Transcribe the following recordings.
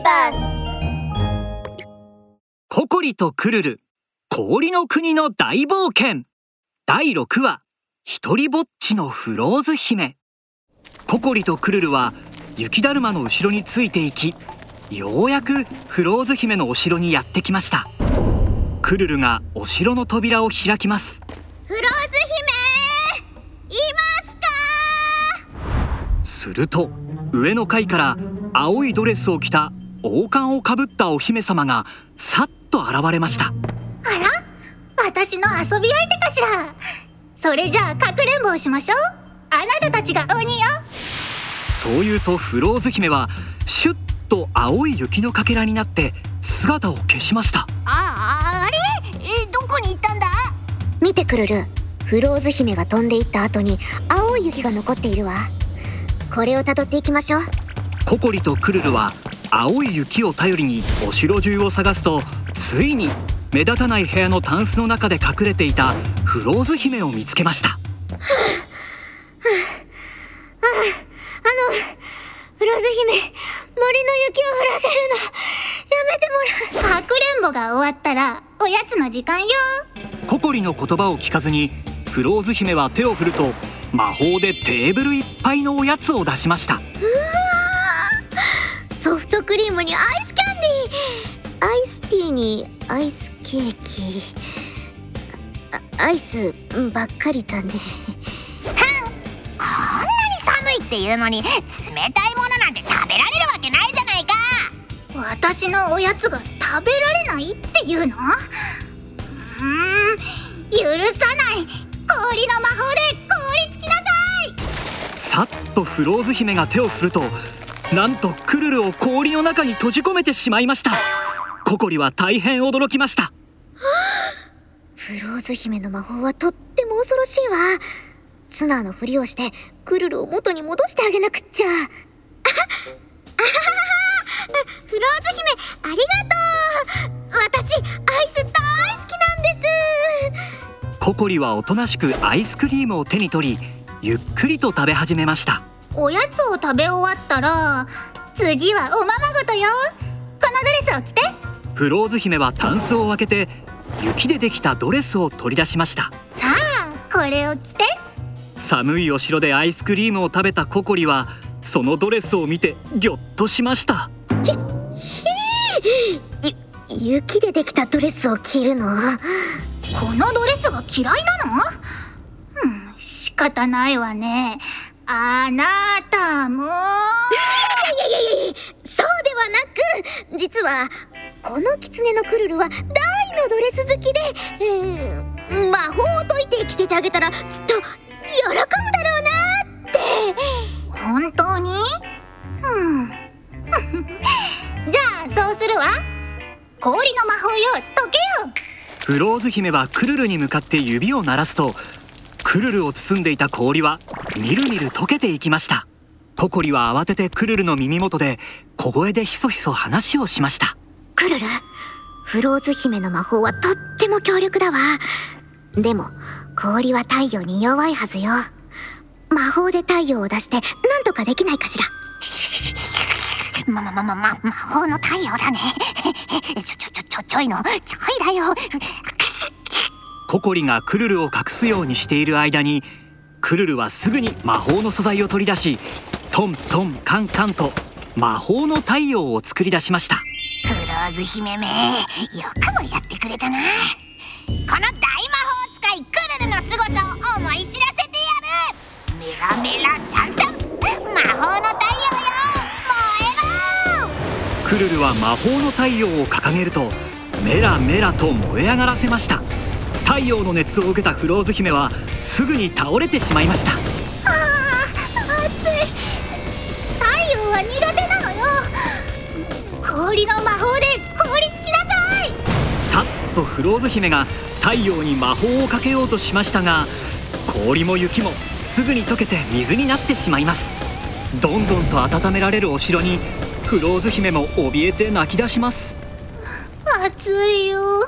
ーバースココリとクルル氷の国の大冒険。第6話一人ぼっちのフローズ姫。ココリとクルルは雪だるまの後ろについていきようやくフローズ姫のお城にやってきました。クルルがお城の扉を開きます。フローズ姫いますか？すると上の階から青いドレスを着た王冠をかぶったお姫様がさっと現れました。あら？私の遊び相手かしら？それじゃあかくれんぼをしましょう。あなたたちが鬼よ。そう言うとフローズ姫はシュッと青い雪のかけらになって姿を消しました。あああれ？えどこに行ったんだ？見てくるる。フローズ姫が飛んでいった後に青い雪が残っているわ。これをたどっていきましょう。ココリとクルルは青い雪を頼りにお城中を探すとついに目立たない部屋のタンスの中で隠れていたフローズ姫を見つけました。フローズ姫森の雪を降らせるの。やめてもらう。かくれんぼが終わったらおやつの時間よ。ココリの言葉を聞かずにフローズ姫は手を振ると魔法でテーブルいっぱいのおやつを出しました。ソフトクリームにアイスキャンディー。アイスティーにアイスケーキ。あアイスばっかりだね。こんなに寒いっていうのに冷たいものなんて食べられるわけないじゃないか。私のおやつが食べられないっていうの？うーん許さない。氷の魔法で凍りつきなさい。さっとフローズ姫が手を振るとなんとクルルを氷の中に閉じ込めてしまいました。ココリは大変驚きました。フローズ姫の魔法はとっても恐ろしいわ。ツナのふりをしてクルルを元に戻してあげなくっちゃ。あはは。フローズ姫ありがとう。私アイス大好きなんです。ココリはおとなしくアイスクリームを手に取りゆっくりと食べ始めましたおやつを食べ終わったら次はおままごとよ。このドレスを着て。フローズ姫はタンスを開けて雪でできたドレスを取り出しました。さあこれを着て。寒いお城でアイスクリームを食べたココリはそのドレスを見てギョッとしました。ゆ雪でできたドレスを着るの？このドレスが嫌いなの？うん仕方ないわねあなたも。いやいやいやいやそうではなく実はこの狐のクルルは大のドレス好きで、えー魔法を解いて着せてあげたらきっと喜ぶだろうなって。本当に？うん。じゃあそうするわ。氷の魔法よ解けよ。フローズ姫はクルルに向かって指を鳴らすとクルルを包んでいた氷はみるみる溶けていきました。ココリは慌ててクルルの耳元で小声でひそひそ話をしました。クルルフローズ姫の魔法はとっても強力だわ。でも氷は太陽に弱いはずよ。魔法で太陽を出してなんとかできないかしら。ままままま魔法の太陽だね。ちょちょちょちょちょいのちょいだよ。ココリがクルルを隠すようにしている間にクルルはすぐに魔法の素材を取り出しトントンカンカンと魔法の太陽を作り出しました。フローズ姫めよくもやってくれたな。この大魔法使いクルルの凄さを思い知らせてやる。メラメラサンサン魔法の太陽よ燃えろ。クルルは魔法の太陽を掲げるとメラメラと燃え上がらせました太陽の熱を受けたフローズ姫はすぐに倒れてしまいました。あー暑い。太陽は苦手なのよ。氷の魔法で凍りつきなさい。さっとフローズ姫が太陽に魔法をかけようとしましたが氷も雪もすぐに溶けて水になってしまいます。どんどんと温められるお城にフローズ姫も怯えて泣き出します。暑いよ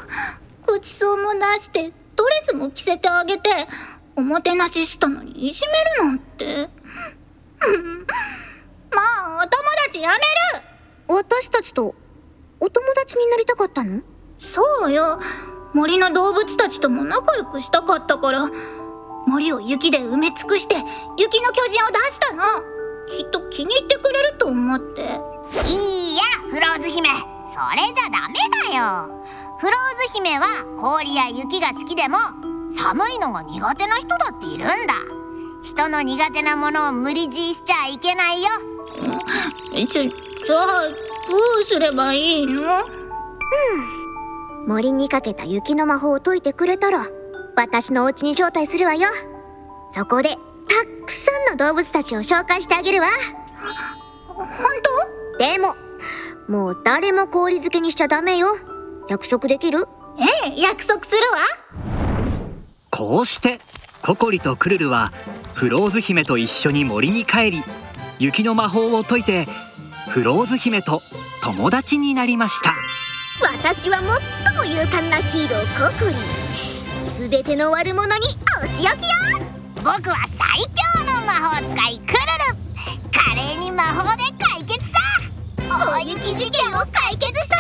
ごちそうも出してドレスも着せてあげておもてなししたのにいじめるなんて。う んまあお友達やめる。私たちとお友達になりたかったの？そうよ。森の動物たちとも仲良くしたかったから森を雪で埋め尽くして雪の巨人を出したの。きっと気に入ってくれると思って。いいやフローズ姫。それじゃダメだよフローズ姫は氷や雪が好きでも寒いのが苦手な人だっているんだ。人の苦手なものを無理強いしちゃいけないよ。じゃじゃあどうすればいいの？森にかけた雪の魔法を解いてくれたら私のお家に招待するわよ。そこでたくさんの動物たちを紹介してあげるわ。本でももう誰も氷漬けにしちゃダメよ約束できる？当ええ約束するわ。こうしてココリとクルルはフローズ姫と一緒に森に帰り雪の魔法を解いてフローズ姫と友達になりました。私は最も勇敢なヒーローココリ。すべての悪者にお仕置きよ。僕は最強の魔法使いクルル。華麗に魔法で解決さ。大雪事件を解決した